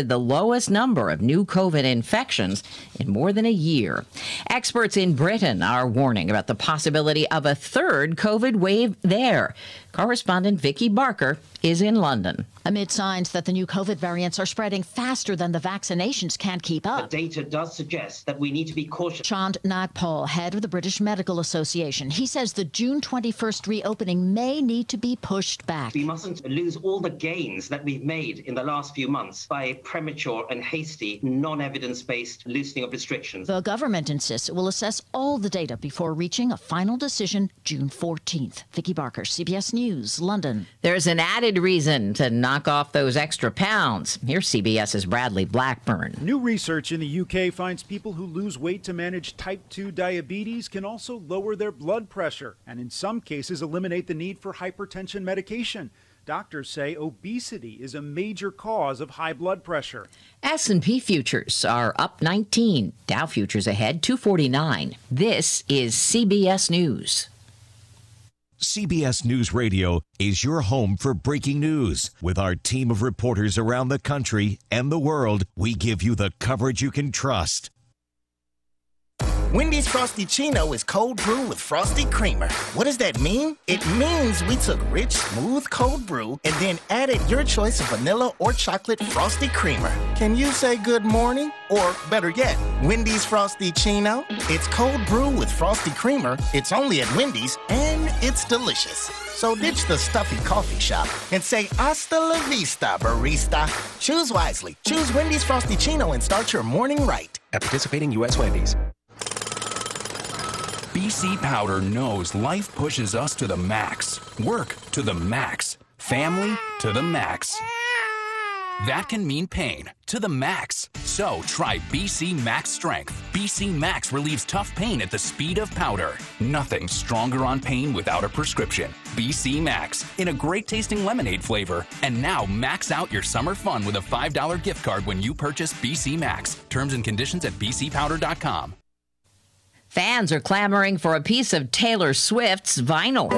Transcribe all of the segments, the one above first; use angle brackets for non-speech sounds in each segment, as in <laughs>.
the lowest number of new COVID infections in more than a year. Experts in Britain are warning about the possibility of a third COVID wave there. Correspondent Vicki Barker is in London. Amid signs that the new COVID variants are spreading faster than the vaccinations can't keep up. The data does suggest that we need to be cautious. Chaand Nagpaul, head of the British Medical Association, he says the June 21st reopening may need to be pushed back. We mustn't lose all the gains that we've made in the last few months by premature and hasty, non evidence based loosening of restrictions. The government insists it will assess all the data before reaching a final decision June 14th. Vicki Barker, CBS News, London. There's an added reason to knock off those extra pounds. Here's CBS's Bradley Blackburn. New research in the UK finds people who lose weight to manage type 2 diabetes can also lower their blood pressure and, in some cases, eliminate the need for hypertension medication. Doctors say obesity is a major cause of high blood pressure. S&P futures are up 19, Dow futures ahead 249. This is CBS News. CBS News Radio is your home for breaking news. With our team of reporters around the country and the world, we give you the coverage you can trust. Wendy's Frosty Chino is cold brew with frosty creamer. What does that mean? It means we took rich, smooth cold brew and then added your choice of vanilla or chocolate frosty creamer. Can you say good morning? Or better yet, Wendy's Frosty Chino? It's cold brew with frosty creamer. It's only at Wendy's and it's delicious. So ditch the stuffy coffee shop and say hasta la vista, barista. Choose wisely. Choose Wendy's Frosty Chino and start your morning right. At participating U.S. Wendy's. BC Powder knows life pushes us to the max, work to the max, family to the max. That can mean pain to the max. So try BC Max Strength. BC Max relieves tough pain at the speed of powder. Nothing stronger on pain without a prescription. BC Max in a great tasting lemonade flavor. And now max out your summer fun with a $5 gift card when you purchase BC Max. Terms and conditions at bcpowder.com. Fans are clamoring for a piece of Taylor Swift's vinyl.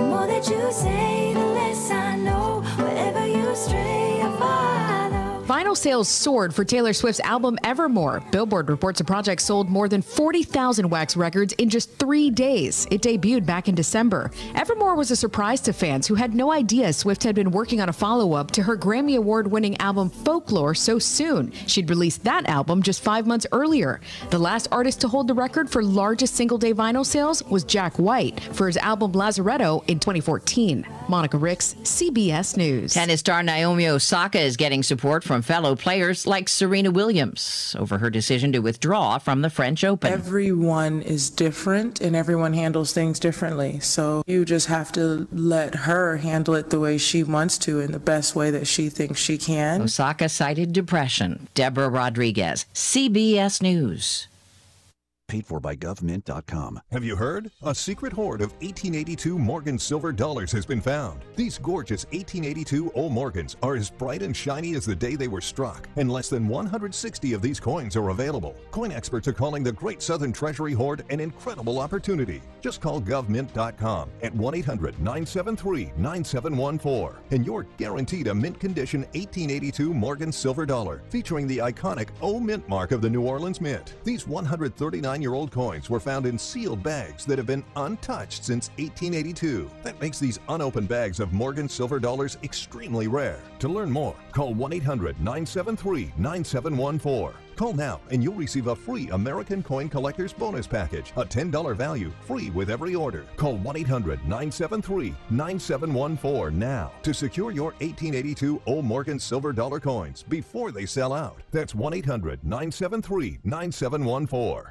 Vinyl sales soared for Taylor Swift's album Evermore. Billboard reports the project sold more than 40,000 wax records in just three days. It debuted back in December. Evermore was a surprise to fans who had no idea Swift had been working on a follow up to her Grammy Award winning album Folklore so soon. She'd released that album just five months earlier. The last artist to hold the record for largest single day vinyl sales was Jack White for his album Lazaretto in 2014. Monica Ricks, CBS News. Tennis star Naomi Osaka is getting support from fellow players like Serena Williams over her decision to withdraw from the French Open. Everyone is different and everyone handles things differently. So you just have to let her handle it the way she wants to in the best way that she thinks she can. Osaka cited depression. Deborah Rodriguez, CBS News. Paid for by GovMint.com. Have you heard? A secret hoard of 1882 Morgan silver dollars has been found. These gorgeous 1882 old Morgans are as bright and shiny as the day they were struck, and less than 160 of these coins are available. Coin experts are calling the Great Southern Treasury hoard an incredible opportunity. Just call GovMint.com at 1 800 973 9714, and you're guaranteed a mint condition 1882 Morgan silver dollar featuring the iconic O Mint mark of the New Orleans Mint. These 139 year old coins were found in sealed bags that have been untouched since 1882. That makes these unopened bags of Morgan silver dollars extremely rare. To learn more, call 1 800 973 9714. Call now and you'll receive a free American Coin Collector's Bonus Package, a $10 value, free with every order. Call 1 800 973 9714 now to secure your 1882 Old Morgan Silver Dollar coins before they sell out. That's 1 800 973 9714.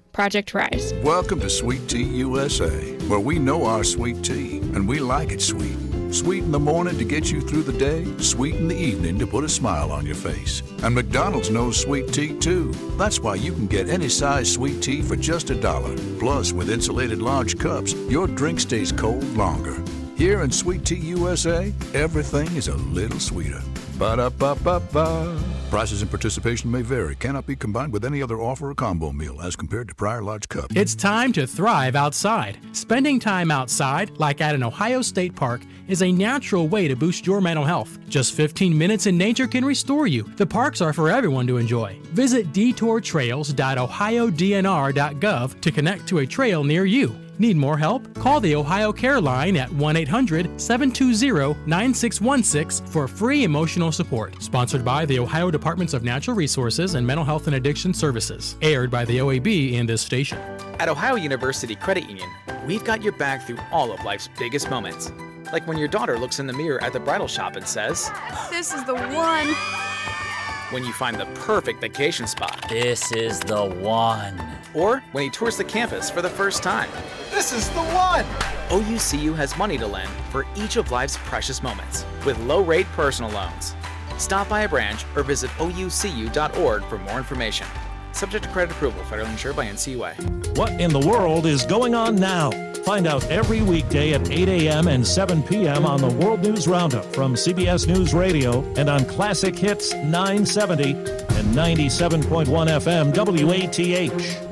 Project Rise. Welcome to Sweet Tea USA, where we know our sweet tea and we like it sweet. Sweet in the morning to get you through the day, sweet in the evening to put a smile on your face. And McDonald's knows sweet tea too. That's why you can get any size sweet tea for just a dollar. Plus, with insulated large cups, your drink stays cold longer. Here in Sweet Tea USA, everything is a little sweeter. Ba da ba ba ba. Prices and participation may vary. Cannot be combined with any other offer or combo meal as compared to prior large cup. It's time to thrive outside. Spending time outside, like at an Ohio State park, is a natural way to boost your mental health. Just 15 minutes in nature can restore you. The parks are for everyone to enjoy. Visit detourtrails.ohiodnr.gov to connect to a trail near you. Need more help? Call the Ohio Care Line at 1 800 720 9616 for free emotional support. Sponsored by the Ohio Departments of Natural Resources and Mental Health and Addiction Services. Aired by the OAB and this station. At Ohio University Credit Union, we've got your back through all of life's biggest moments. Like when your daughter looks in the mirror at the bridal shop and says, This is the one. when you find the perfect vacation spot. This is the one. Or when he tours the campus for the first time. This is the one. OUCU has money to lend for each of life's precious moments with low rate personal loans. Stop by a branch or visit oucu.org for more information. Subject to credit approval, federally insured by NCUA. What in the world is going on now? Find out every weekday at 8 a.m. and 7 p.m. on the World News Roundup from CBS News Radio and on Classic Hits 970 and 97.1 FM WATH.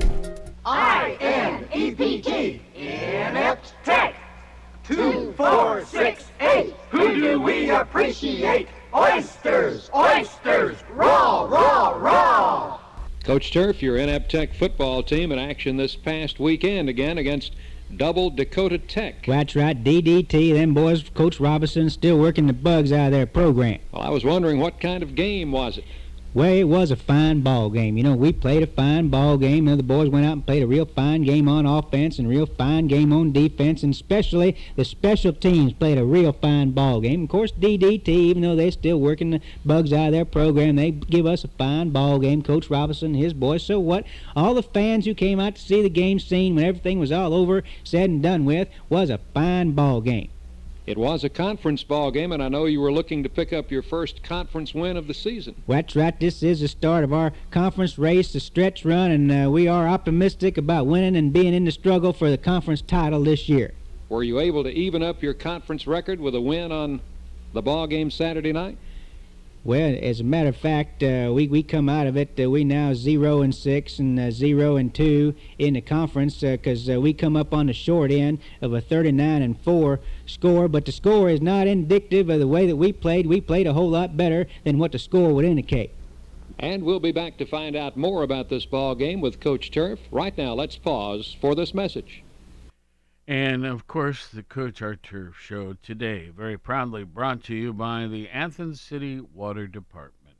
I-N-E-P-T, Inept Tech. Two, four, six, eight. Who do we appreciate? Oysters, oysters, raw, raw, raw. Coach Turf, your Inept Tech football team in action this past weekend again against Double Dakota Tech. That's right, DDT. Them boys, Coach Robinson, still working the bugs out of their program. Well, I was wondering what kind of game was it? Well, it was a fine ball game. You know, we played a fine ball game. Know, the boys went out and played a real fine game on offense and a real fine game on defense, and especially the special teams played a real fine ball game. Of course, DDT, even though they're still working the bugs out of their program, they give us a fine ball game. Coach Robinson and his boys. So what? All the fans who came out to see the game scene when everything was all over, said and done with, was a fine ball game. It was a conference ball game, and I know you were looking to pick up your first conference win of the season. That's right. This is the start of our conference race, the stretch run, and uh, we are optimistic about winning and being in the struggle for the conference title this year. Were you able to even up your conference record with a win on the ball game Saturday night? Well, as a matter of fact, uh, we we come out of it. Uh, we now zero and six and uh, zero and two in the conference because uh, we come up on the short end of a 39 and four score. But the score is not indicative of the way that we played. We played a whole lot better than what the score would indicate. And we'll be back to find out more about this ball game with Coach Turf. Right now, let's pause for this message. And of course, the Coach Turf Show today, very proudly brought to you by the Athens City Water Department.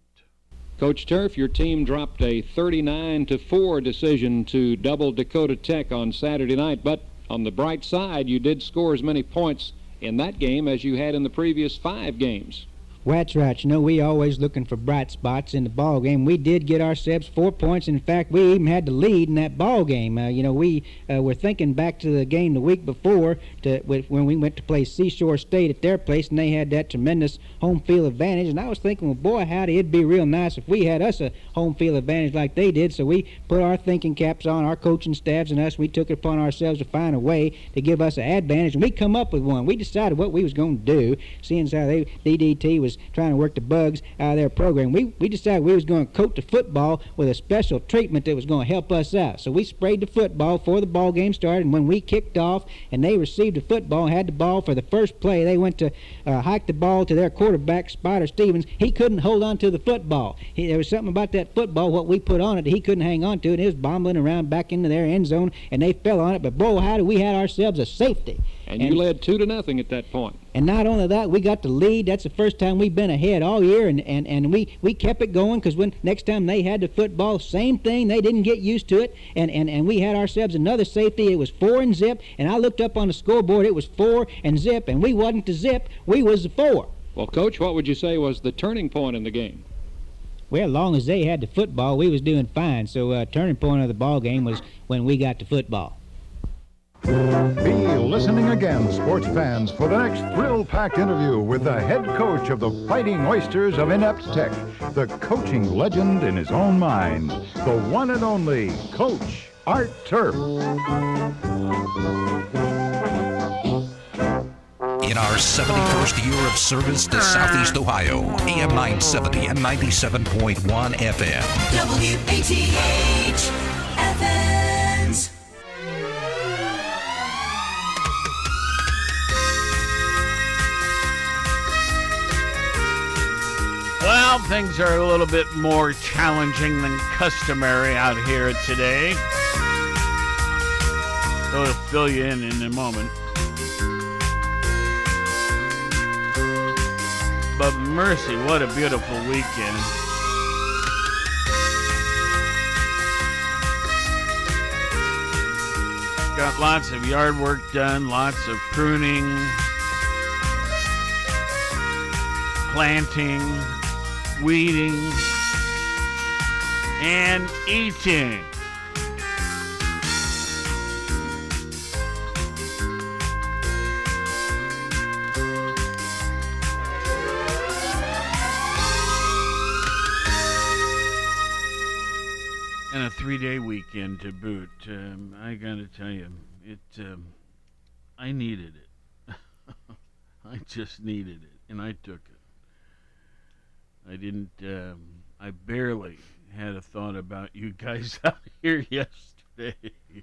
Coach Turf, your team dropped a 39 to 4 decision to double Dakota Tech on Saturday night, but on the bright side, you did score as many points in that game as you had in the previous five games. That's right. You know, we always looking for bright spots in the ball game. We did get ourselves four points. In fact, we even had the lead in that ball game. Uh, you know, we uh, were thinking back to the game the week before to, when we went to play Seashore State at their place, and they had that tremendous home field advantage. And I was thinking, well, boy, howdy, it'd be real nice if we had us a home field advantage like they did. So we put our thinking caps on, our coaching staffs and us. We took it upon ourselves to find a way to give us an advantage, and we come up with one. We decided what we was going to do, seeing as how they DDT was trying to work the bugs out of their program. We, we decided we was going to coat the football with a special treatment that was going to help us out. So we sprayed the football before the ball game started, and when we kicked off and they received the football and had the ball for the first play, they went to uh, hike the ball to their quarterback, Spider Stevens. He couldn't hold on to the football. He, there was something about that football, what we put on it, he couldn't hang on to it. It was bombling around back into their end zone, and they fell on it. But boy, how did we had ourselves a safety. And, you led two to nothing at that point. And not only that, we got the lead. That's the first time we've been ahead all year, and, and, and we, we kept it going because when next time they had the football, same thing. They didn't get used to it, and, and, and we had ourselves another safety. It was four and zip, and I looked up on the scoreboard. It was four and zip, and we wasn't the zip. We was the four. Well, Coach, what would you say was the turning point in the game? Well, as long as they had the football, we was doing fine. So uh, turning point of the ball game was when we got the football. Be listening again, sports fans, for the next thrill-packed interview with the head coach of the Fighting Oysters of Inept Tech, the coaching legend in his own mind, the one and only Coach Art Turf. In our 71st year of service to Southeast Ohio, AM 970 and 97.1 FM. WATH Well, things are a little bit more challenging than customary out here today. So We'll fill you in in a moment. But mercy, what a beautiful weekend. Got lots of yard work done, lots of pruning, planting, weeding, and eating. And a three-day weekend to boot. Um, I gotta tell you, it. Um, I needed it. <laughs> I just needed it, and I took it. I didn't. Um, I barely had a thought about you guys <laughs> out here yesterday,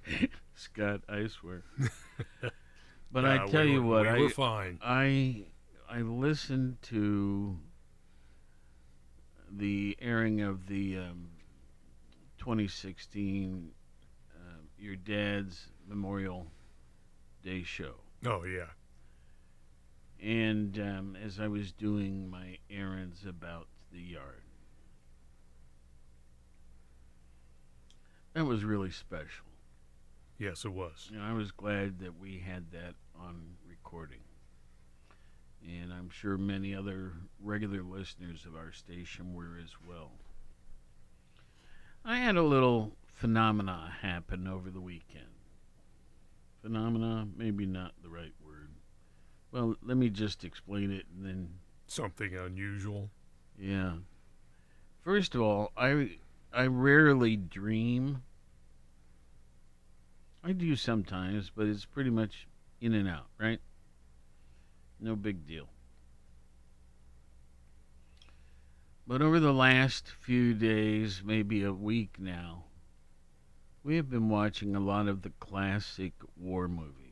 <laughs> Scott. I swear. <laughs> But I tell we you were- what, we I were fine. I I listened to the airing of the um, 2016 uh, your dad's Memorial Day show. Oh yeah. And um, as I was doing my errands about the yard, that was really special. Yes, it was. And I was glad that we had that on recording. And I'm sure many other regular listeners of our station were as well. I had a little phenomena happen over the weekend. Phenomena, maybe not the right word. Well, let me just explain it and then Something unusual. Yeah. First of all, I I rarely dream. I do sometimes, but it's pretty much in and out, right? No big deal. But over the last few days, maybe a week now, we have been watching a lot of the classic war movies.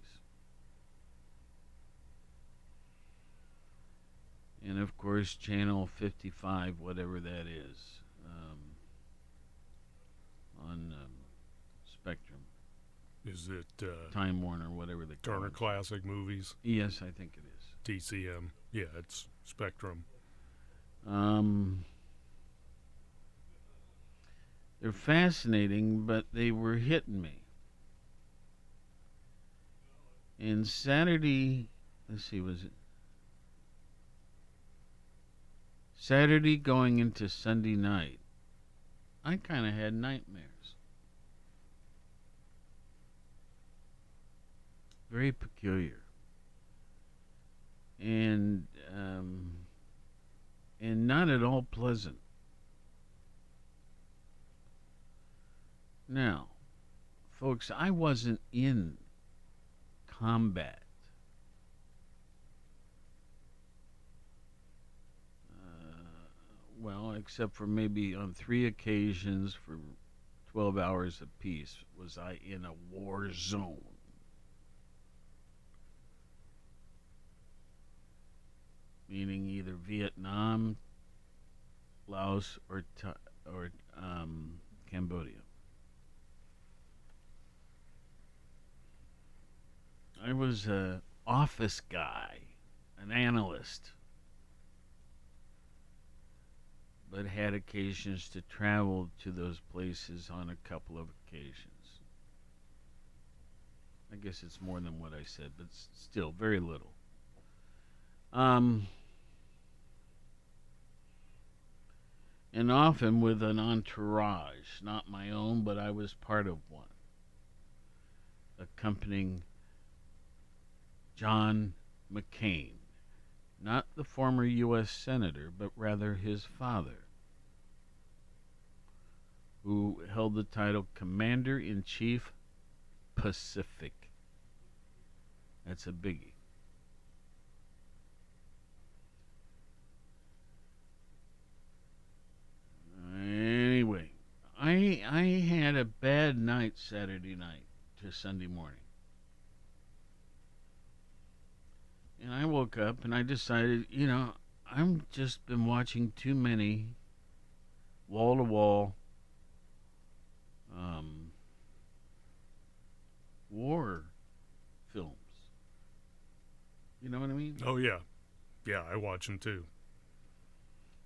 And of course channel 55 whatever that is um, on um, spectrum Is it uh, time warner whatever the Turner. Classic Movies? yes i think it is TCM. Yeah, it's Spectrum. um, they're fascinating but they were hitting me and saturday let's see was it Saturday going into Sunday night, I kind of had nightmares. Very peculiar. And um, and not at all pleasant. Now, folks, I wasn't in combat. Well, except for maybe on three occasions for 12 hours apiece, was I in a war zone. Meaning either Vietnam, Laos, or, or um, Cambodia. I was a office guy, an analyst but had occasions to travel to those places on a couple of occasions. I guess it's more than what I said, but still very little. Um, and often with an entourage, not my own, but I was part of one, accompanying John McCain. Not the former U.S. Senator, but rather his father, who held the title Commander in Chief Pacific. That's a biggie. Anyway, I I had a bad night Saturday night to Sunday morning. And I woke up and I decided, you know, I've just been watching too many wall to wall um war films. You know what I mean? Oh yeah, yeah. I watch them too.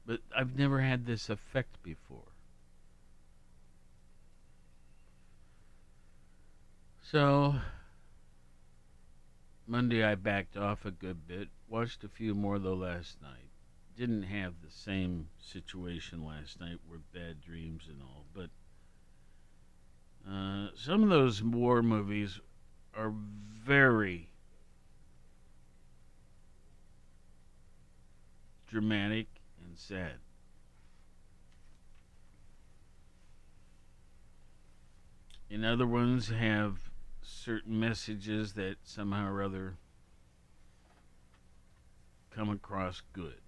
But I've never had this effect before. So Monday I backed off a good bit. Watched a few more though last night. Didn't have the same situation last night where bad dreams and all, but uh, some of those war movies are very dramatic and sad. And other ones have certain messages that somehow or other come across good.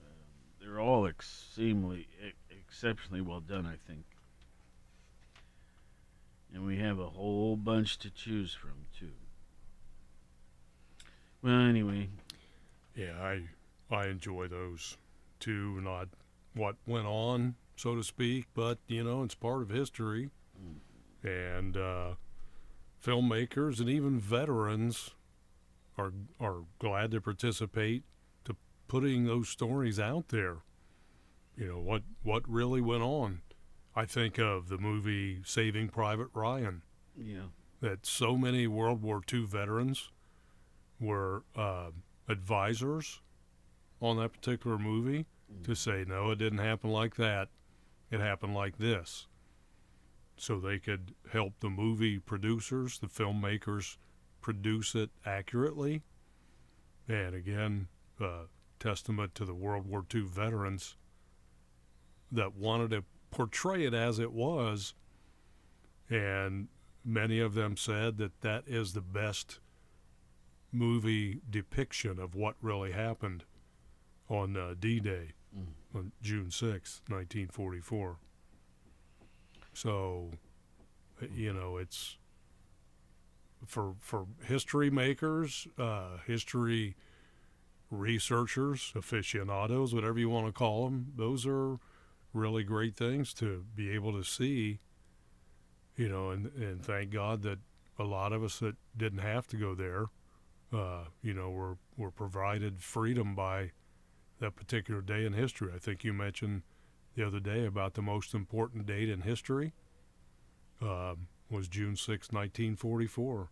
Um, they're all extremely, exceptionally well done, I think. And we have a whole bunch to choose from, too. Well, anyway, Yeah, I I enjoy those too. Not what went on, so to speak, but you know, it's part of history. And uh, filmmakers and even veterans are are glad to participate to putting those stories out there. You know what what really went on. I think of the movie Saving Private Ryan. Yeah. That so many World War II veterans were uh, advisors on that particular movie to say, no, it didn't happen like that. It happened like this. So they could help the movie producers, the filmmakers, produce it accurately. And again, uh, testament to the World War II veterans that wanted to portray it as it was. And many of them said that that is the best movie depiction of what really happened on uh, D-Day on June sixth, 1944. So, uh, you know, it's for for history makers, uh, history researchers, aficionados, whatever you want to call them. Those are really great things to be able to see. You know, and and thank God that a lot of us that didn't have to go there, uh, you know, were were provided freedom by that particular day in history. I think you mentioned the other day about the most important date in history um, was June 6, 1944,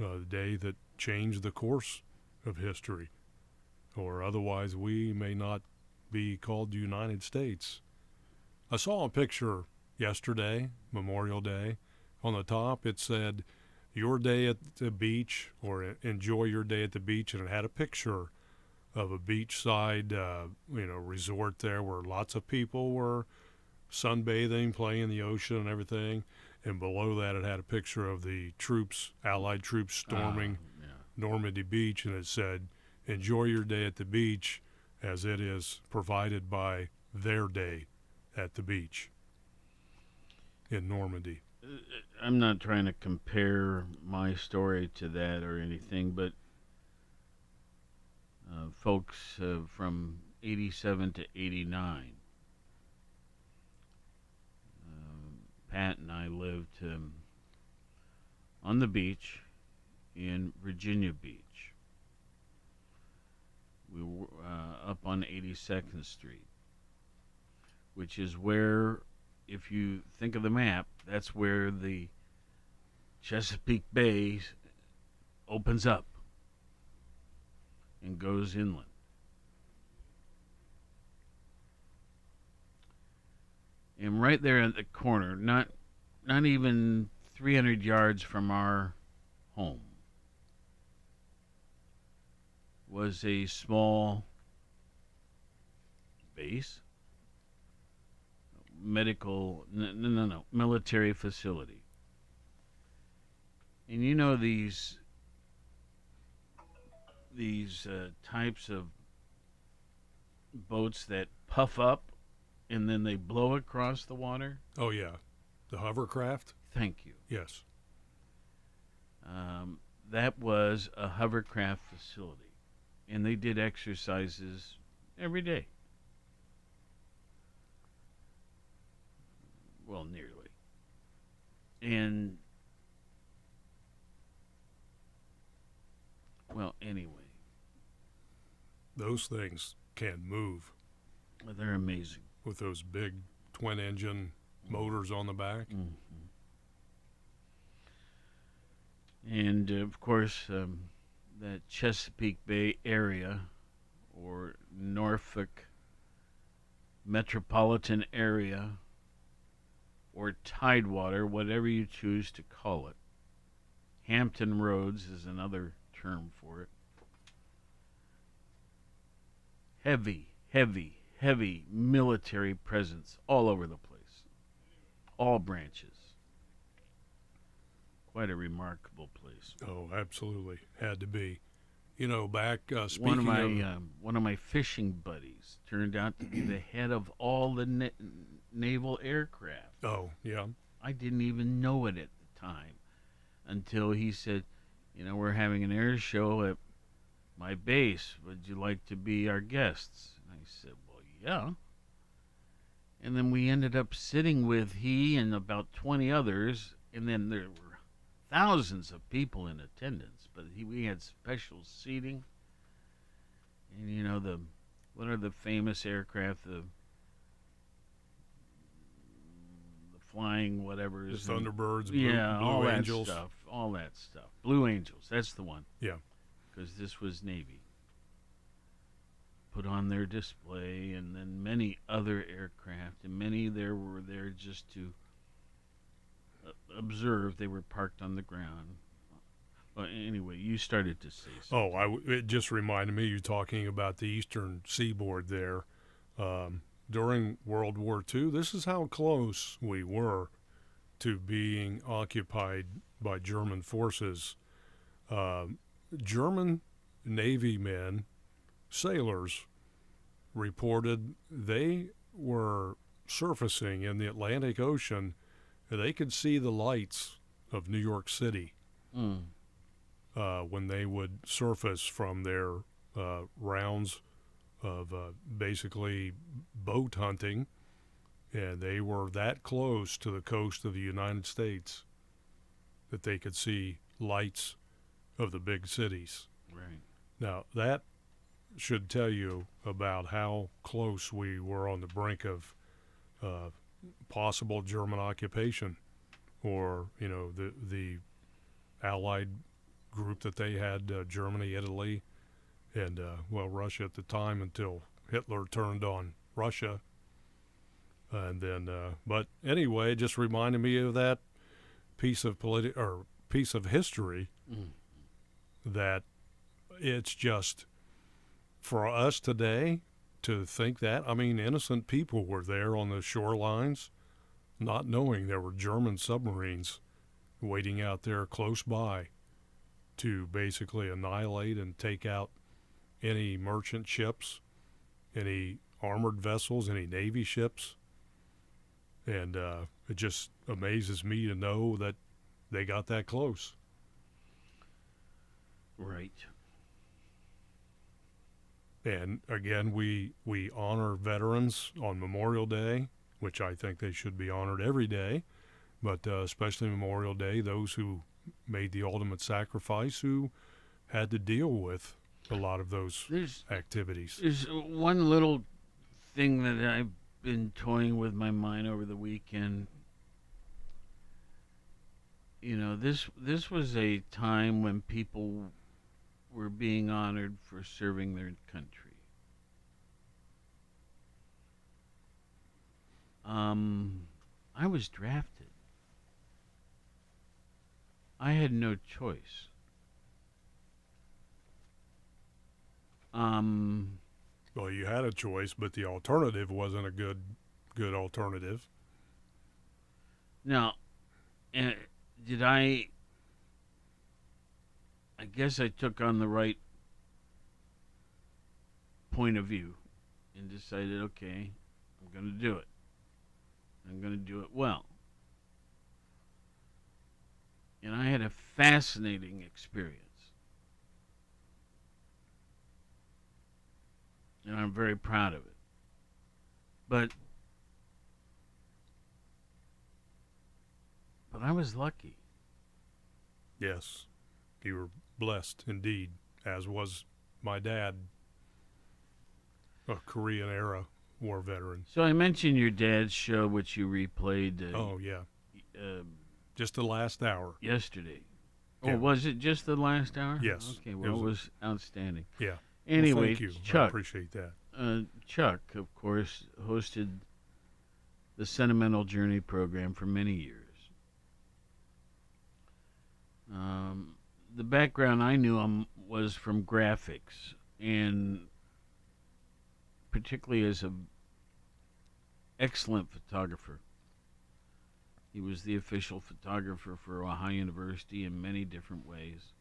uh, the day that changed the course of history, or otherwise we may not be called the United States. I saw a picture yesterday, Memorial Day. On the top, it said, Your day at the beach, or enjoy your day at the beach, and it had a picture of a beachside, uh, you know, resort there where lots of people were sunbathing, playing in the ocean, and everything. And below that, it had a picture of the troops, Allied troops, storming Normandy Beach, and it said, "Enjoy your day at the beach, as it is provided by their day at the beach in Normandy." I'm not trying to compare my story to that or anything, but uh, folks uh, from 87 to 89, um, Pat and I lived um, on the beach in Virginia Beach. We were uh, up on 82nd Street, which is where, if you think of the map, that's where the Chesapeake Bay opens up and goes inland. And right there at the corner, not not even 300 yards from our home was a small base, medical, no, no, no, military facility. And you know these these uh, types of boats that puff up and then they blow across the water. Oh yeah, the hovercraft. Thank you. Yes. Um, that was a hovercraft facility, and they did exercises every day. Well, nearly. And well, anyway, Those things can move they're amazing. with those big twin engine motors on the back. And uh, of course, um, that Chesapeake Bay area or Norfolk metropolitan area or Tidewater, whatever you choose to call it. Hampton Roads is another term for it. Heavy, heavy, heavy military presence all over the place, all branches. Quite a remarkable place. Oh, absolutely, had to be. You know, back uh, speaking one of my of, um, one of my fishing buddies turned out to be the head of all the na- naval aircraft. oh yeah, I didn't even know it at the time until he said, "You know, we're having an air show at my base. Would you like to be our guests?" And I said, "Well, yeah." And then we ended up sitting with he and about 20 others, and then there were thousands of people in attendance, but he, we had special seating. And you know the what are the famous aircraft the the flying whatever The is Thunderbirds, Blue- yeah, Blue all Angels. that stuff, all that stuff. Blue Angels, that's the one. Yeah. because this was Navy. Put on their display, and then many other aircraft, and many there were there just to uh, observe. They were parked on the ground. But anyway, you started to say something. Oh, I it just reminded me you talking about the eastern seaboard there. Um, during World War II, this is how close we were to being occupied by German forces. Um, German Navy men, sailors, reported they were surfacing in the Atlantic Ocean. They could see the lights of New York City Mm. uh, when they would surface from their uh, rounds of uh, basically boat hunting, and they were that close to the coast of the United States that they could see lights of the big cities. Right. Now that should tell you about how close we were on the brink of uh, possible German occupation, or you know the the Allied group that they had, uh, Germany, Italy, and uh, well Russia at the time until Hitler turned on Russia. And then, uh, but anyway, it just reminded me of that piece of politi- or piece of history Mm. that it's just for us today to think that. I mean, innocent people were there on the shorelines, not knowing there were German submarines waiting out there close by to basically annihilate and take out any merchant ships, any armored vessels, any Navy ships. And uh, it just amazes me to know that they got that close. Right. And again, we we honor veterans on Memorial Day, which I think they should be honored every day, but uh, especially Memorial Day, those who made the ultimate sacrifice, who had to deal with a lot of those There's- activities. There's one little thing that I've been toying with my mind over the weekend. You know, this this was a time when people were being honored for serving their country. Um, I was drafted. I had no choice. Um, Well, you had a choice, but the alternative wasn't a good good alternative. now, uh, did I? I guess I took on the right point of view and decided, okay, I'm going to do it. I'm going to do it well. And I had a fascinating experience. And I'm very proud of it. But but I was lucky. Yes, you were blessed indeed, as was my dad, a Korean era war veteran. So I mentioned your dad's show, which you replayed. Uh, Oh yeah, uh, just the last hour. yesterday. Yeah. Oh, was it just the last hour? Yes, Okay, it well, it was was, outstanding. Yeah. Well, Anyway, thank you. I Chuck. appreciate that. Uh, Chuck, of course, hosted the Sentimental Journey program for many years. Um, the background I knew him was from graphics, and particularly as an excellent photographer. He was the official photographer for Ohio University in many different ways,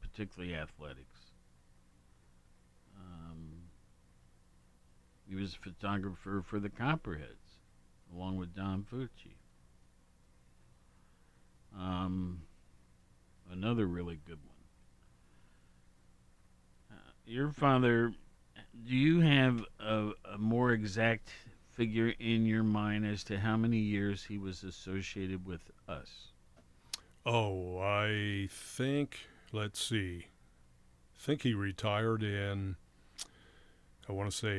particularly athletics. Um, he was a photographer for the Copperheads, along with Don Fucci. Um, another really good one. Uh, your father, do you have a, a more exact figure in your mind as to how many years he was associated with us? Oh, I think. Let's see. I think he retired in. I want to say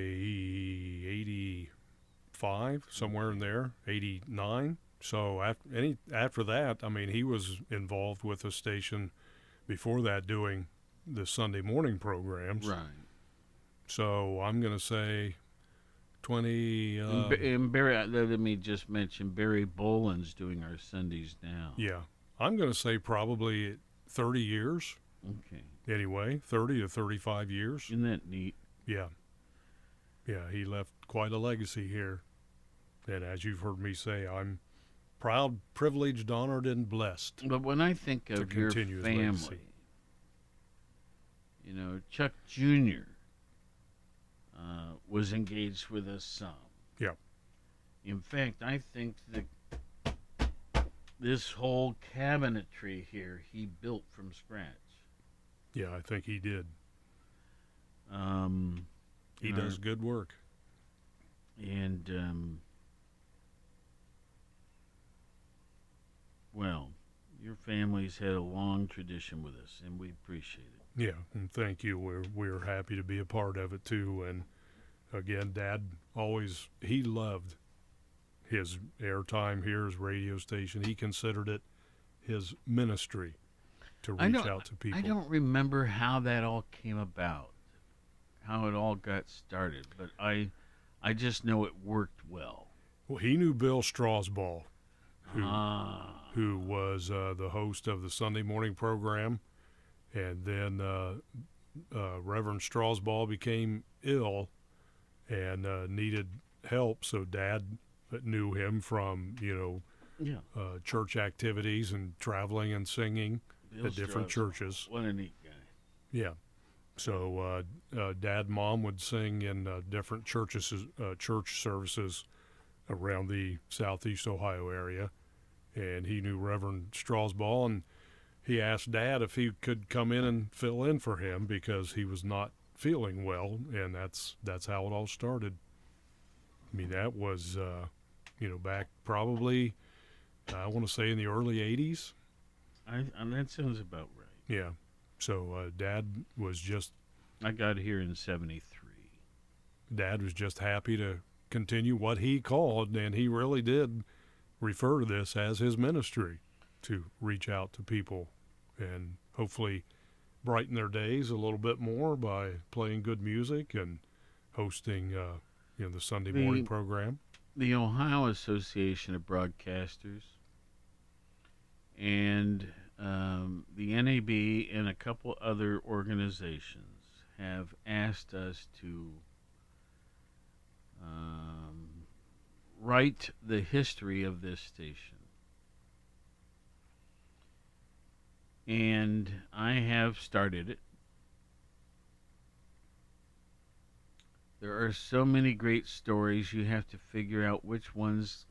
eighty-five, somewhere in there, eighty-nine. So after any after that, I mean, he was involved with the station before that, doing the Sunday morning programs. Right. So I'm going to say twenty. Uh, and, and Barry, uh, let me just mention Barry Boland's doing our Sundays now. yeah, I'm going to say probably thirty years. Okay. Anyway, thirty to thirty-five years. Isn't that neat? Yeah. Yeah, he left quite a legacy here. And as you've heard me say, I'm proud, privileged, honored, and blessed. But when I think of your family, legacy. you know, Chuck Jr. Uh, was engaged with us some. Yeah. In fact, I think that this whole cabinetry here he built from scratch. Yeah, I think he did. Um, He does good work. And um, well, your family's had a long tradition with us, and we appreciate it. Yeah, and thank you. We're we're happy to be a part of it too. And again, Dad always he loved his airtime here, his radio station. He considered it his ministry to reach out to people. I don't remember how that all came about, how it all got started, but I, I just know it worked well. Well, he knew Bill Strasball, who Ah. Who was uh, the host of the Sunday morning program, and then uh, uh, Reverend Strasball became ill and uh, needed help. So Dad knew him from you know Yeah. uh, church activities and traveling and singing Bill at different Strasball. churches. What a neat guy. Yeah. So uh, uh, dad, and mom would sing in uh, different churches, uh, church services around the southeast Ohio area, and he knew Reverend Strasball, and he asked dad if he could come in and fill in for him because he was not feeling well, and that's that's how it all started. I mean, that was uh, you know back probably I want to say in the early '80s. I, and that sounds about right. Yeah. So uh, dad was just I got here in '73. dad was just happy to continue what he called, and he really did refer to this as his ministry to reach out to people and hopefully brighten their days a little bit more by playing good music and hosting, uh, you know, the Sunday morning The- program. the Ohio Association of Broadcasters and um, the NAB and a couple other organizations have asked us to write the history of this station. And I have started it. There are so many great stories, you have to figure out which ones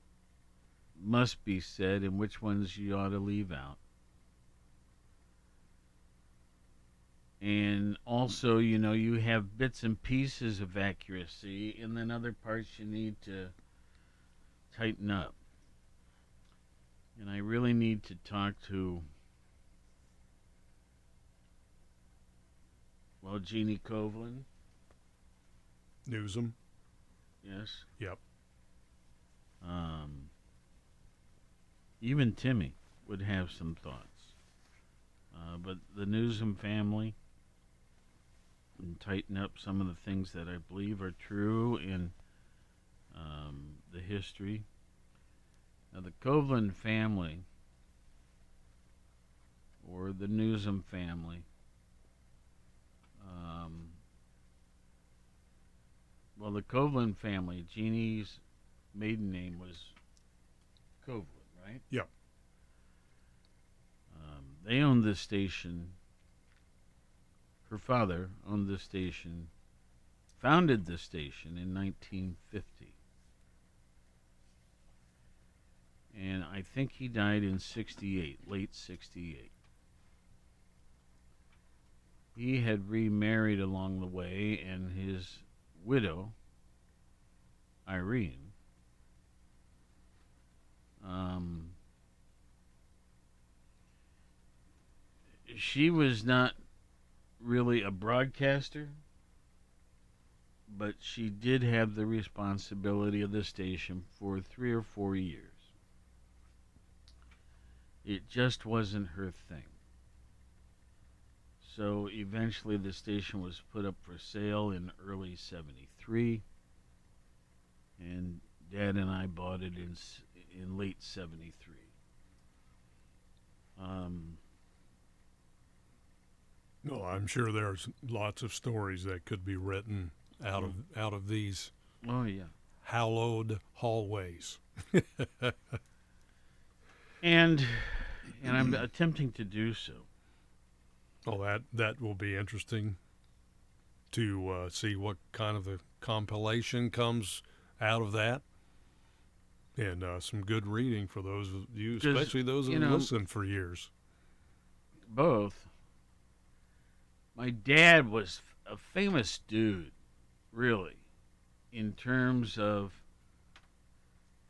must be said and which ones you ought to leave out. And also, you know, you have bits and pieces of accuracy, and then other parts you need to tighten up. And I really need to talk to, well, Jeannie Kovlin. Newsom. Yes. Yep. Um, even Timmy would have some thoughts. Uh, but the Newsom family and tighten up some of the things that I believe are true in um, the history. Now, the Kovlin family, or the Newsom family, um, well, the Kovlin family, Jeannie's maiden name was Kovlin, right? Yep. Um, they owned this station. Her father owned this station, founded the station in 1950. And I think he died in 68, late 68. He had remarried along the way, and his widow, Irene, um, she was not really a broadcaster, but she did have the responsibility of the station for three or four years. It just wasn't her thing. So eventually the station was put up for sale in early 73 and dad and I bought it in in late 73. Um No, I'm sure there's lots of stories that could be written out of out of these. Oh, yeah. Hallowed hallways. <laughs> and and I'm attempting to do so. Oh, that that will be interesting to uh, see what kind of a compilation comes out of that, and uh, some good reading for those of you, especially those who you have know- listened for years. both. My dad was a famous dude, really, in terms of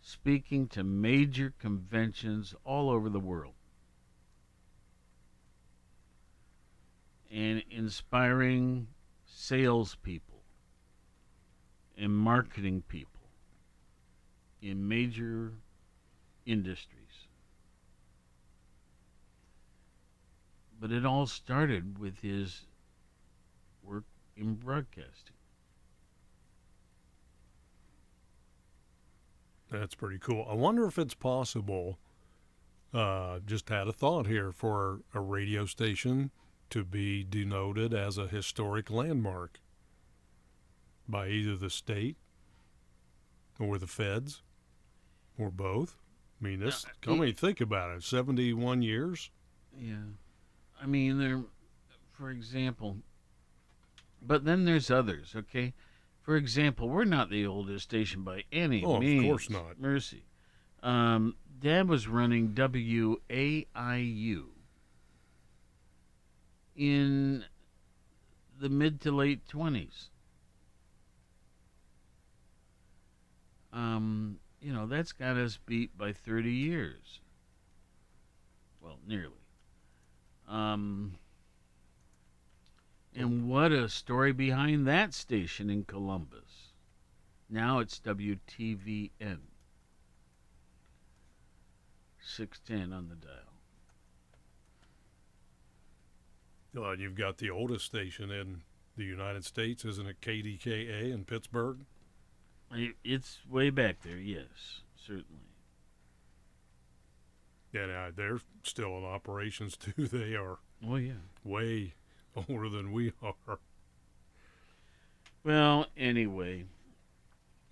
speaking to major conventions all over the world and inspiring salespeople and marketing people in major industries. But it all started with his work in broadcasting. That's pretty cool. I wonder if it's possible. Uh, just had a thought here for a radio station to be denoted as a historic landmark by either the state or the feds or both. I mean, this. I mean, think about it. Seventy-one years. Yeah. I mean, there, for example, but then there's others, okay? For example, we're not the oldest station by any Oh, of means. course not. Mercy. Um, Dad was running WAIU in the mid to late 20s. Um, you know, that's got us beat by 30 years. Well, nearly. Um, and what a story behind that station in Columbus. Now it's WTVN. 610 on the dial. Uh, you've got the oldest station in the United States, isn't it? KDKA in Pittsburgh. It's way back there, yes, certainly. And uh, they're still in operations <laughs> too. They are Oh yeah. way older than we are. Well, anyway,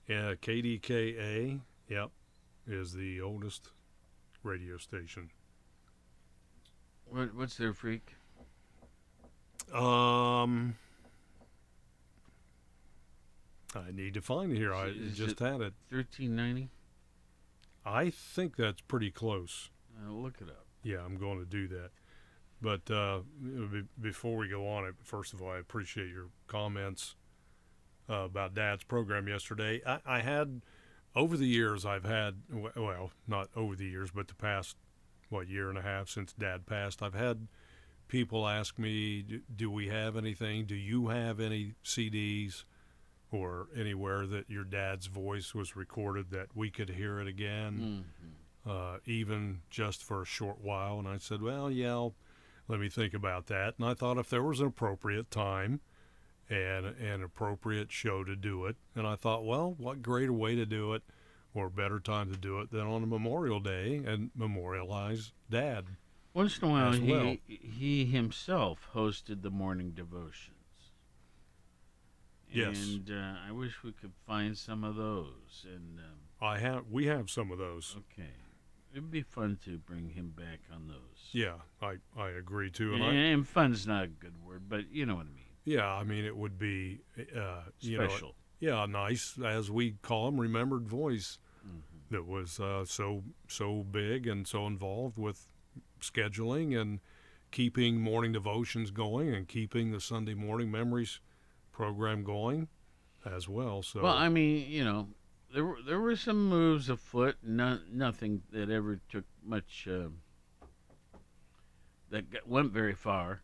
Yeah, KDKA, yep, is the oldest radio station. what what's their freak? Um, I need to find it here. I Is just it had it. Thirteen ninety. I think that's pretty close. Uh, look it up. Yeah, I'm going to do that. But uh, before we go on, it first of all, I appreciate your comments uh, about Dad's program yesterday. I, I had over the years, I've had well, not over the years, but the past what year and a half since Dad passed, I've had people ask me, "Do- "Do we have anything? Do you have any CDs?" Or anywhere that your dad's voice was recorded that we could hear it again uh, even just for a short while. And I said, well, yeah, I'll, let me think about that. And I thought if there was an appropriate time and an appropriate show to do it, and I thought, well, what greater way to do it or better time to do it than on a Memorial Day and memorialize Dad. Once in a while, as he well. he himself hosted the morning devotions. Yes. And uh, I wish we could find some of those. And um, I have, we have some of those. okay, it'd be fun to bring him back on those. Yeah, I, I agree too. And, And I, and fun's not a good word, but you know what I mean. Yeah, I mean it would be uh, you Special. know, yeah, nice as we call them, remembered voice Mm-hmm. that was uh, so so big and so involved with scheduling and keeping morning devotions going and keeping the Sunday morning memories program going as well. So Well, I mean, you know, there were there were some moves afoot. No, nothing that ever took much uh, that got, went very far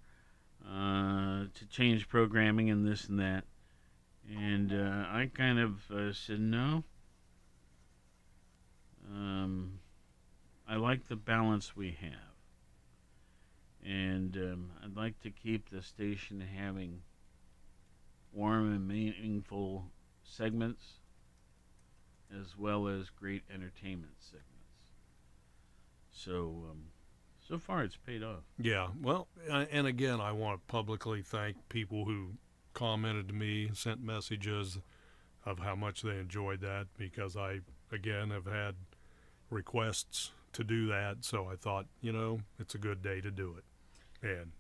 uh, to change programming and this and that. And uh, I kind of uh, said no. Um, I like the balance we have, and um, I'd like to keep the station having warm and meaningful segments as well as great entertainment segments. So, um, so far it's paid off. Yeah, well, and again, I want to publicly thank people who commented to me, sent messages of how much they enjoyed that because I, again, have had requests to do that. So I thought, you know, it's a good day to do it. And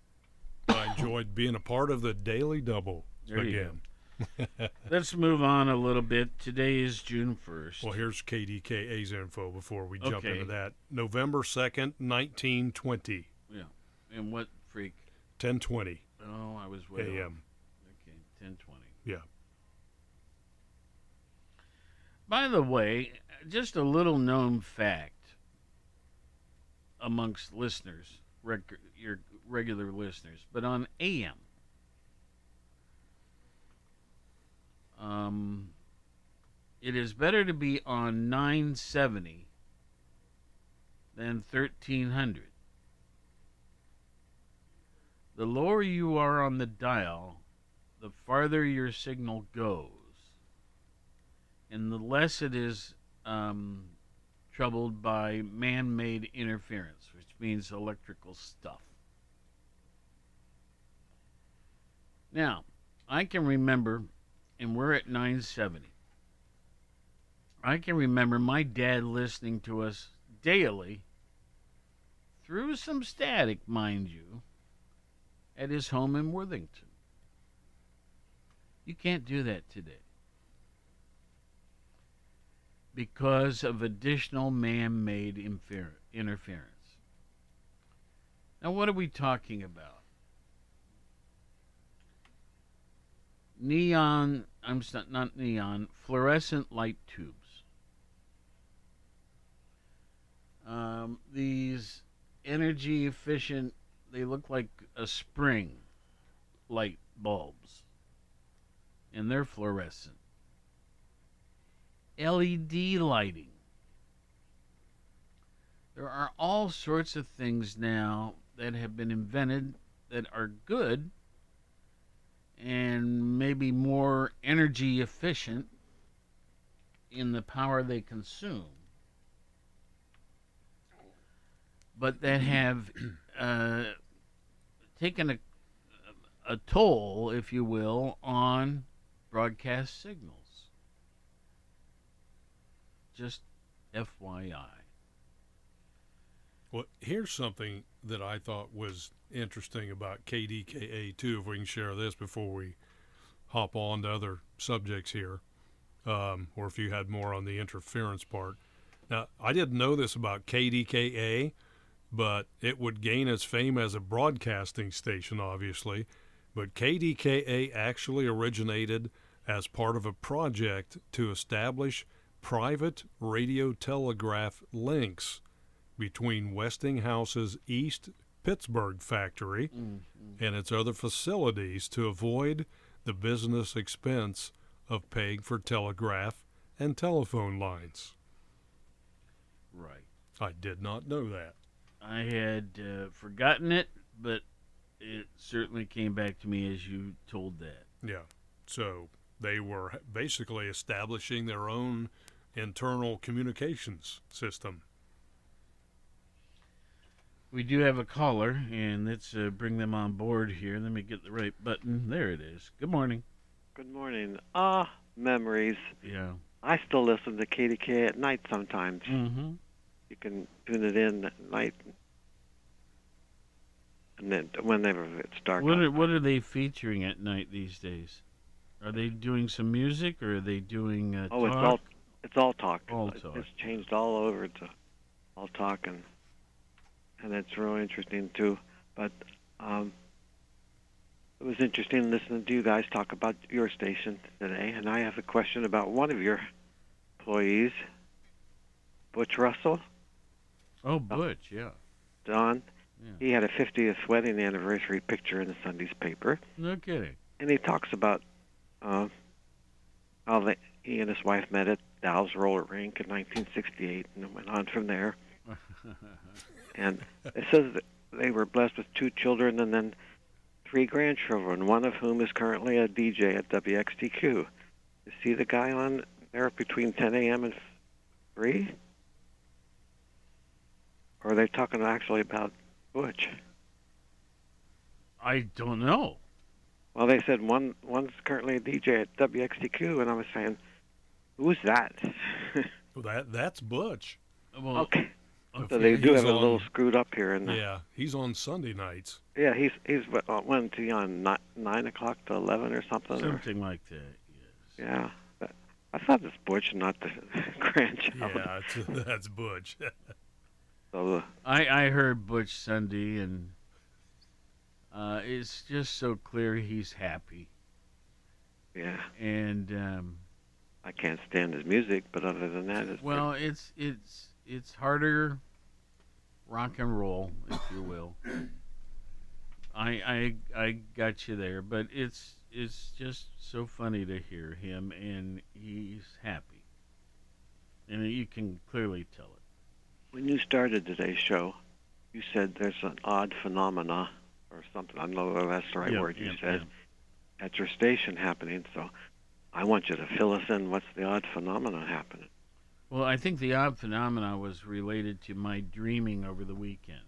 I enjoyed being a part of the Daily Double There again. <laughs> Let's move on a little bit. Today is June 1st. Well, here's KDKA's info before we jump Okay. into that. November 2nd, 1920, Yeah. And what freak? 1020 Oh, I was way off. a.m. Okay, 1020. Yeah. By the way, just a little known fact amongst listeners, reg- your regular listeners, but on AM, um, it is better to be on 970 than 1300. The lower you are on the dial, the farther your signal goes, and the less it is um, troubled by man made interference, which means electrical stuff. Now, I can remember, and we're at 970. I can remember my dad listening to us daily through some static, mind you, at his home in Worthington. You can't do that today because of additional man made interference. Now, what are we talking about? Neon, I'm s- not neon, fluorescent light tubes. Um, these energy efficient, they look like a spring light bulbs, and they're fluorescent. LED lighting. There are all sorts of things now that have been invented that are good and maybe more energy efficient in the power they consume. but that have uh, taken a a toll, if you will, on broadcast signals. Just FYI. Well, here's something that I thought was interesting about KDKA too. If we can share this before we hop on to other subjects here, um, or if you had more on the interference part. Now, I didn't know this about KDKA, but it would gain its fame as a broadcasting station, obviously. But KDKA actually originated as part of a project to establish private radio telegraph links between Westinghouse's East Pittsburgh factory and its other facilities to avoid the business expense of paying for telegraph and telephone lines. Right. I did not know that. I had uh, forgotten it, but it certainly came back to me as you told that. Yeah. So they were basically establishing their own internal communications system. We do have a caller, and let's uh, bring them on board here. Let me get the right button. There it is. Good morning. Good morning. Ah, memories. Yeah. I still listen to KDK at night sometimes. Mm-hmm. You can tune it in at night, and then whenever it's dark. What are, what are they featuring at night these days? Are they doing some music, or are they doing uh, oh, it's all it's all talk. All It's- talk. It's changed all over to all talk, and and that's real interesting too. But um, it was interesting listening to you guys talk about your station today, and I have a question about one of your employees, Butch Russell. Oh, Butch, yeah. Don. Yeah. He had a 50th wedding anniversary picture in the Sunday's paper, No kidding. and he talks about uh, how they, he and his wife met at Dow's roller rink in 1968, and it went on from there. <laughs> And it says that they were blessed with two children and then three grandchildren, one of whom is currently a DJ at WXTQ. You see the guy on there between 10 a.m. and 3? Or are they talking actually about Butch? I don't know. Well, they said one one's currently a DJ at WXTQ, and I was saying, who's that? Well, <laughs> that that's Butch. Well, okay. If So they do he's have a little screwed up here, and Yeah, he's on Sunday nights. yeah, he's he's what, uh, when is he on ni- nine o'clock to eleven or something? or- Something like that. yeah, But I thought it's Butch, not the <laughs> grandchild. Yeah, it's, <laughs> that's Butch. So uh, I I heard Butch Sunday, and uh, it's just so clear he's happy. yeah, And um, I can't stand his music, but other than that, it's well, it's it's it's harder rock and roll, if you will. I I I got you there, but it's it's just so funny to hear him, and he's happy, and you can clearly tell it. When you started today's show, you said there's an odd phenomena or something. I don't know whether that's the right Yeah, word you yeah, said at your station happening. So I want you to fill us in. What's the odd phenomena happening? Well, I think the odd phenomena was related to my dreaming over the weekend.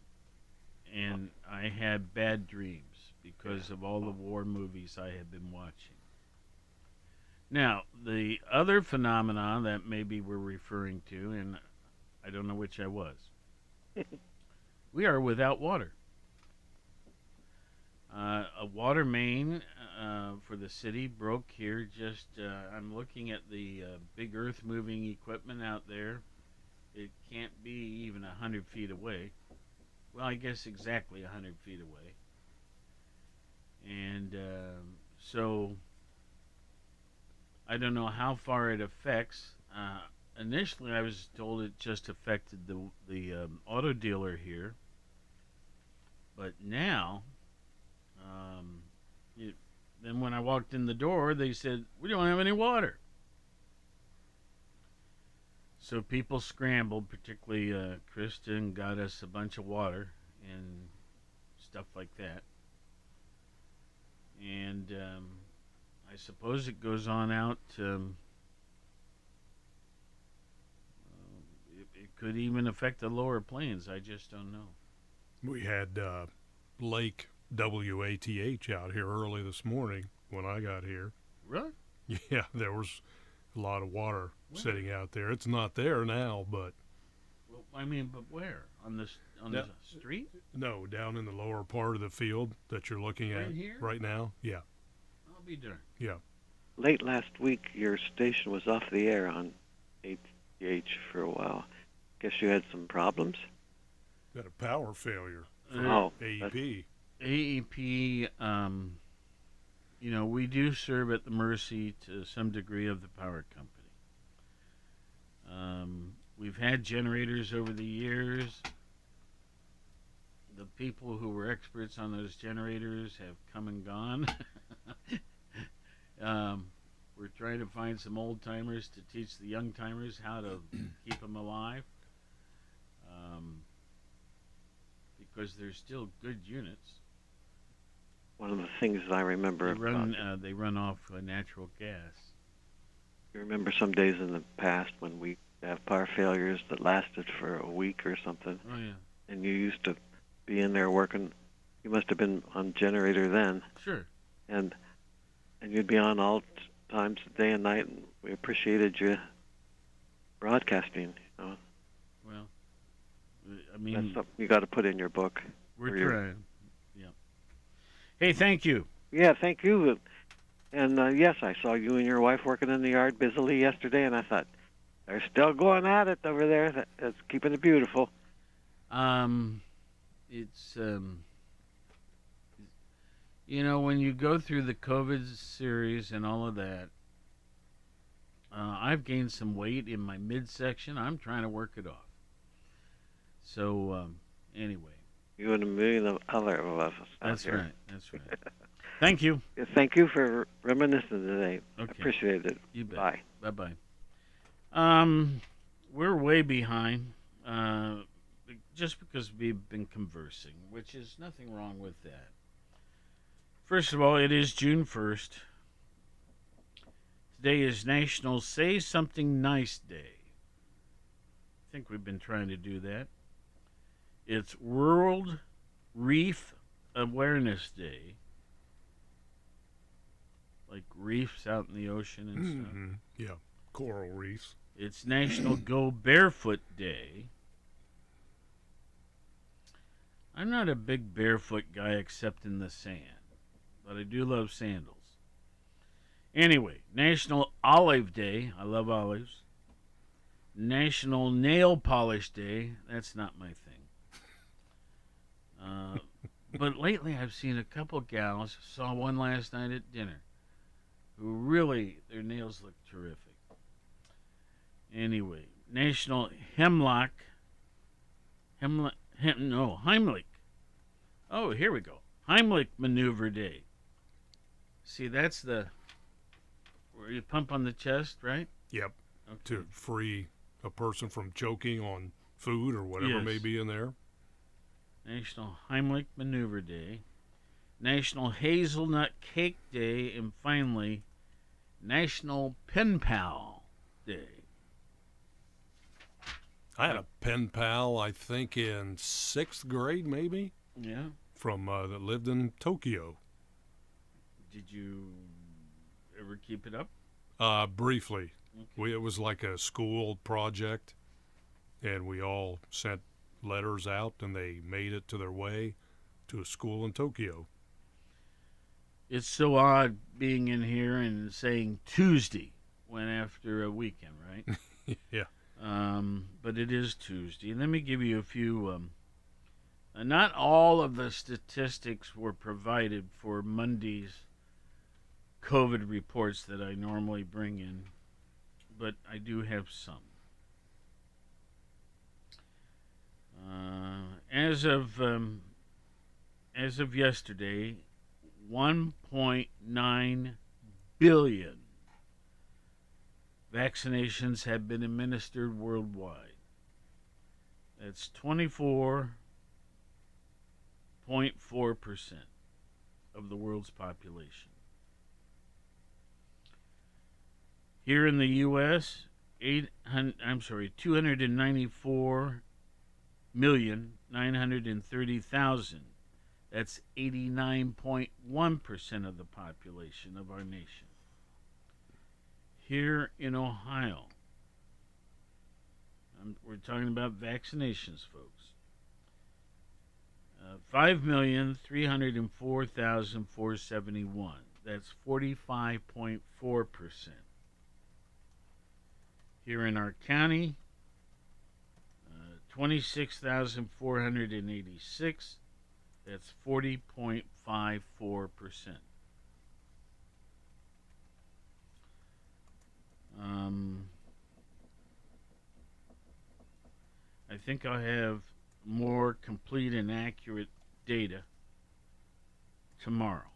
And I had bad dreams because of all the war movies I had been watching. Now, the other phenomena that maybe we're referring to, and I don't know which I was, <laughs> we are without water. Uh, a water main uh, for the city broke here. Just uh, I'm looking at the uh, big earth moving equipment out there. It can't be even a hundred feet away. Well, I guess exactly a hundred feet away. And um, so I don't know how far it affects. Uh, initially, I was told it just affected the the um, auto dealer here, but now um, then when I walked in the door, they said, We don't have any water. So people scrambled, particularly uh, Kristen got us a bunch of water and stuff like that. And um, I suppose it goes on out. Um, it, it could even affect the lower plains. I just don't know. We had uh, Lake WATH out here early this morning when I got here. Really? <laughs> Yeah, there was a lot of water sitting out there. It's not there now, but Well, I mean, but where on this on No. the street? no, down in the lower part of the field that you're looking Right at here? right now. Yeah, I'll be darned. yeah. Late last week, your station was off the air on ATH for a while. Guess you had some problems. Got a power failure. Uh, Oh, AEP. AEP, um, you know, we do serve at the mercy to some degree of the power company. Um, we've had generators over the years. The people who were experts on those generators have come and gone. <laughs> um, we're trying to find some old timers to teach the young timers how to <clears throat> keep them alive. Um, because they're still good units. One of the things that I remember They run, uh, they run off uh, natural gas. you remember some days in the past when we have power failures that lasted for a week or something, Oh yeah, and you used to be in there working. You must have been on generator then, sure. and and you'd be on all times, day and night, and we appreciated you broadcasting. You know, Well, I that's mean, something you got to put in your book. we're trying. Yeah. Hey, thank you. Yeah, thank you. And uh, yes, I saw you and your wife working in the yard busily yesterday, and I thought they're still going at it over there. That's keeping it beautiful. Um, it's um, you know, when you go through the COVID series and all of that, uh, I've gained some weight in my midsection. I'm trying to work it off. So um, anyway, You and a million of other of us. that's right. That's right. Thank you. <laughs> Thank you for reminiscing today. Okay. Appreciate it. You bet. Bye. Bye bye. Um, we're way behind. Uh, just because we've been conversing, which is nothing wrong with that. First of all, it is June first. Today is National Say Something Nice Day. I think we've been trying to do that. It's World Reef Awareness Day. Like reefs out in the ocean and stuff. Mhm. Yeah, coral reefs. It's National Go Barefoot Day. I'm not a big barefoot guy except in the sand, but I do love sandals. Anyway, National Olive Day. I love olives. National Nail Polish Day. That's not my thing. Uh, but lately I've seen a couple gals, saw one last night at dinner, who really, their nails look terrific. Anyway, National Hemlock, Hemlock, hem, no, Heimlich. Oh, here we go. Heimlich Maneuver Day. See, that's the where you pump on the chest, right? Yep. To free a person from choking on food or whatever may be in there. National Heimlich Maneuver Day, National Hazelnut Cake Day, and finally, National Pen Pal Day. I had a pen pal, I think, in sixth grade, maybe, Yeah. from uh, that lived in Tokyo. Did you ever keep it up? Uh, briefly, we it was like a school project, and we all sent letters out, and they made it to their way to a school in Tokyo. It's so odd being in here and saying Tuesday when after a weekend, right? <laughs> yeah. Um, but it is Tuesday. And let me give you a few. Um, uh, not all of the statistics were provided for Monday's COVID reports that I normally bring in, but I do have some. Uh, as of um, as of yesterday, 1.9 billion vaccinations have been administered worldwide. That's 24.4% of the world's population. Here in the U.S., 800, I'm sorry, 294 million nine hundred and thirty thousand. That's eighty nine point one percent of the population of our nation. Here in Ohio, um, we're talking about vaccinations, folks. Uh, Five million three hundred and four thousand four seventy one. That's forty five point four percent. Here in our county, 26,486. That's 40.54%. Um, I think I'll have more complete and accurate data tomorrow.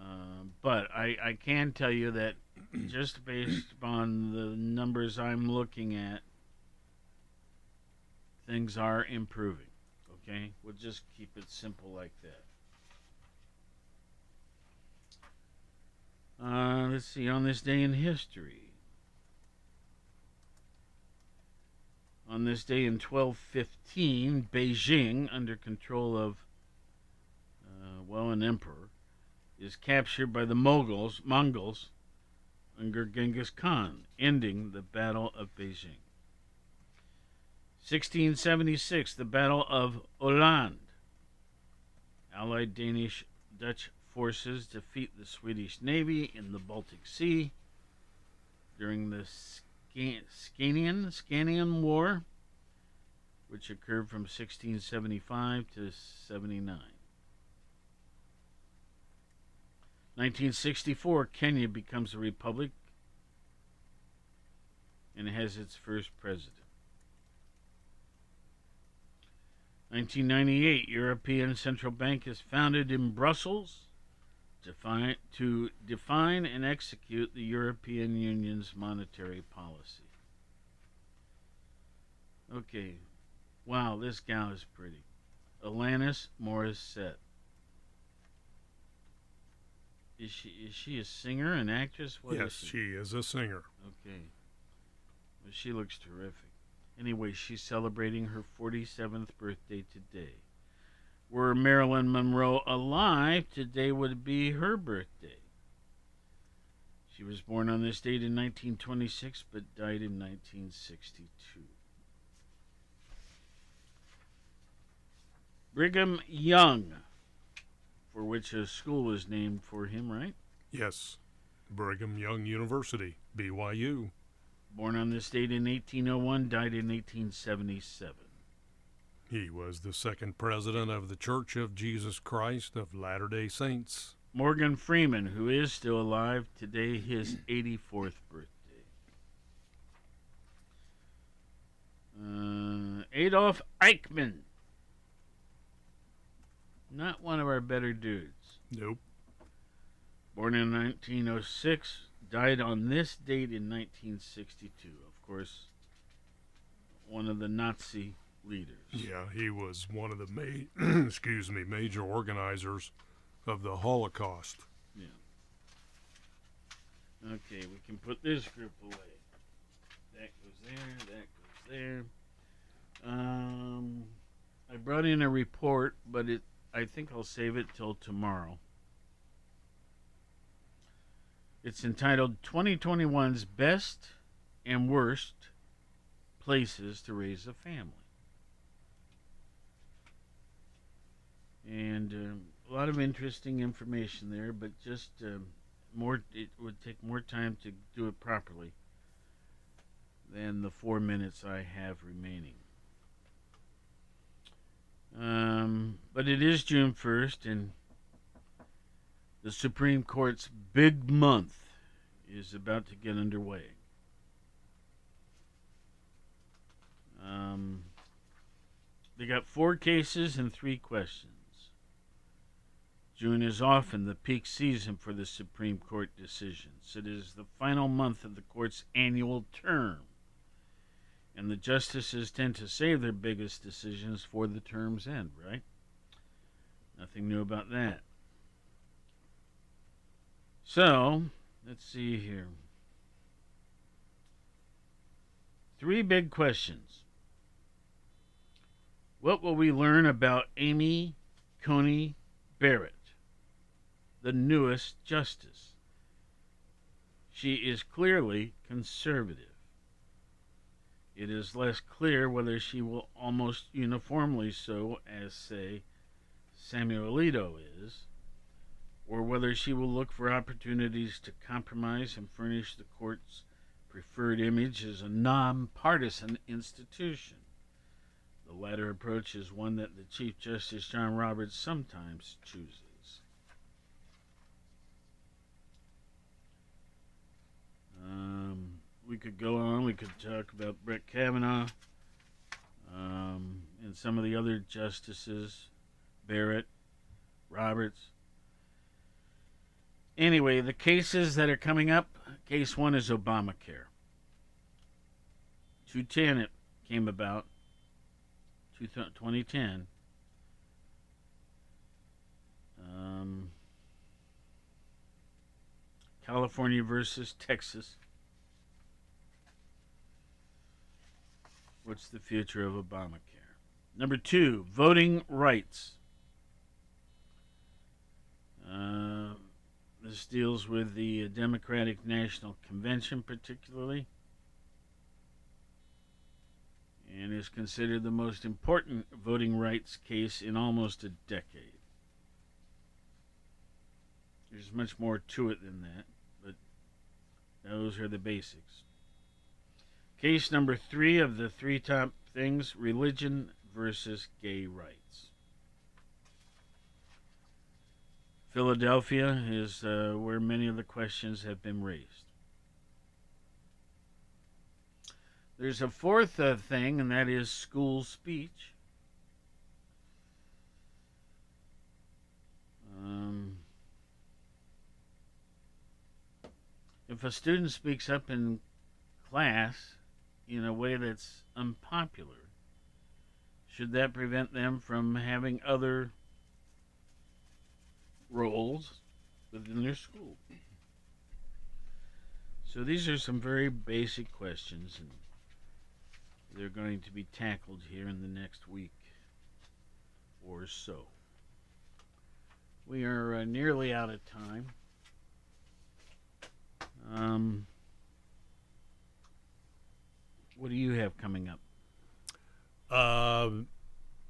Uh, but I, I can tell you that just based on the numbers I'm looking at, things are improving. Okay? We'll just keep it simple like that. Uh, let's see, on this day in history. On this day in 1215, Beijing, under control of, uh, well, an emperor, is captured by the Moguls, Mongols under Genghis Khan, ending the Battle of Beijing. 1676, the Battle of Öland. Allied Danish Dutch forces defeat the Swedish Navy in the Baltic Sea during the Scan- Scanian, Scanian War, which occurred from 1675 to 79. 1964, Kenya becomes a republic and has its first president. 1998, European Central Bank is founded in Brussels to, fi- to define and execute the European Union's monetary policy. Okay, wow, this gal is pretty. Alanis Morissette. Is she is she a singer, an actress? What is yes, she? she is a singer. Okay. Well, she looks terrific. Anyway, she's celebrating her 47th birthday today. Were Marilyn Monroe alive, today would be her birthday. She was born on this date in 1926 but died in 1962. Brigham Young, for which a school was named for him, right? Yes, Brigham Young University, BYU. Born on this date in 1801, died in 1877. He was the second president of the Church of Jesus Christ of Latter day Saints. Morgan Freeman, who is still alive today, his 84th birthday. Uh, Adolf Eichmann. Not one of our better dudes. Nope. Born in 1906, died on this date in 1962. Of course, one of the Nazi leaders. Yeah, he was one of the ma- <clears throat> excuse me major organizers of the Holocaust. Yeah. Okay, we can put this group away. That goes there. That goes there. Um, I brought in a report, but it. I think I'll save it till tomorrow. It's entitled 2021's Best and Worst Places to Raise a Family. And um, a lot of interesting information there, but just um, more, it would take more time to do it properly than the four minutes I have remaining. Um, but it is June 1st, and the Supreme Court's big month is about to get underway. Um, they got four cases and three questions. June is often the peak season for the Supreme Court decisions. It is the final month of the court's annual term, and the justices tend to save their biggest decisions for the term's end, right? Nothing new about that. So, let's see here. Three big questions. What will we learn about Amy Coney Barrett, the newest justice? She is clearly conservative. It is less clear whether she will almost uniformly so as, say, Samuel Alito is, or whether she will look for opportunities to compromise and furnish the court's preferred image as a nonpartisan institution. The latter approach is one that the Chief Justice John Roberts sometimes chooses. Um, we could go on. We could talk about Brett Kavanaugh um, and some of the other justices, Barrett, Roberts. Anyway, the cases that are coming up case one is Obamacare. 210 it came about, 2010. Um, California versus Texas. What's the future of Obamacare? Number two, voting rights. Uh, this deals with the Democratic National Convention, particularly, and is considered the most important voting rights case in almost a decade. There's much more to it than that, but those are the basics. Case number three of the three top things religion versus gay rights. Philadelphia is uh, where many of the questions have been raised. There's a fourth uh, thing, and that is school speech. Um, if a student speaks up in class in a way that's unpopular, should that prevent them from having other roles within their school? So these are some very basic questions, and they're going to be tackled here in the next week or so. We are uh, nearly out of time. Um, what do you have coming up? Um,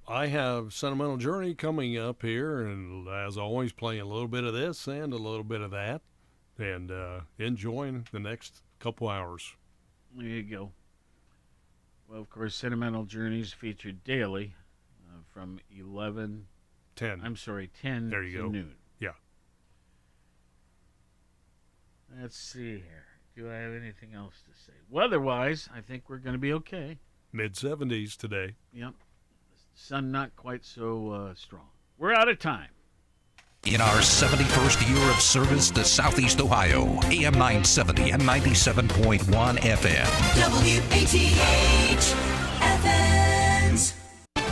I have Sentimental Journey coming up here, and as always, playing a little bit of this and a little bit of that, and uh, enjoying the next couple hours. There you go. Well, of course, Sentimental Journeys featured daily uh, from 11. 10. I'm sorry, 10 There you to go. noon. Yeah. Let's see here. Do I have anything else to say? Weather-wise, I think we're going to be okay. Mid 70s today. Yep. Sun not quite so uh, strong. We're out of time. In our 71st year of service to Southeast Ohio, AM 970 and 97.1 FM. WATH Athens.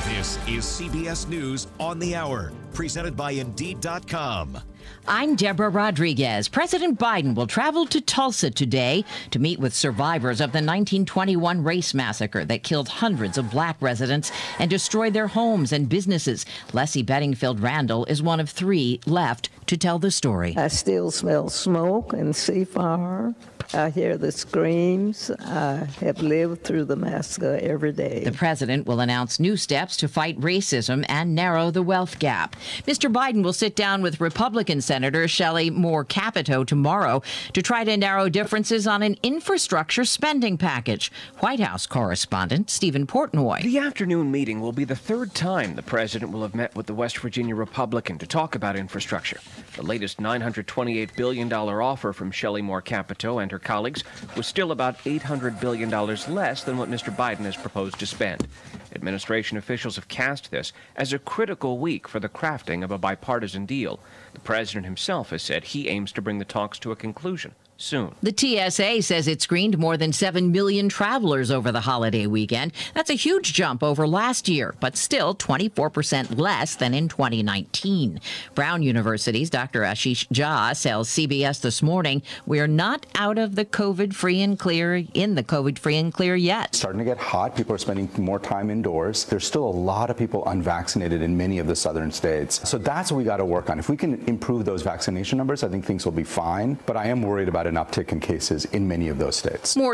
This is CBS News on the Hour, presented by Indeed.com. I'm Deborah Rodriguez. President Biden will travel to Tulsa today to meet with survivors of the 1921 race massacre that killed hundreds of black residents and destroyed their homes and businesses. Lessie Benningfield Randle is one of three left to tell the story. I still smell smoke and see fire. I hear the screams. I have lived through the massacre every day. The president will announce new steps to fight racism and narrow the wealth gap. Mr. Biden will sit down with Republican Senator Shelley Moore Capito tomorrow to try to narrow differences on an infrastructure spending package. White House correspondent Steven Portnoy. The afternoon meeting will be the third time the president will have met with the West Virginia Republican to talk about infrastructure. The latest $928 billion offer from Shelley Moore Capito and her colleagues was still about $800 billion less than what Mr. Biden has proposed to spend. Administration officials have cast this as a critical week for the crafting of a bipartisan deal. The president himself has said he aims to bring the talks to a conclusion soon. The TSA says it screened more than 7 million travelers over the holiday weekend. That's a huge jump over last year, but still 24% less than in 2019. Brown University's Dr. Ashish Jha tells CBS this morning we are not out of the COVID free and clear in the COVID free and clear yet. Starting to get hot. People are spending more time indoors. There's still a lot of people unvaccinated in many of the southern states. So that's what we got to work on. If we can improve those vaccination numbers, I think things will be fine. But I am worried about an uptick in cases in many of those states. More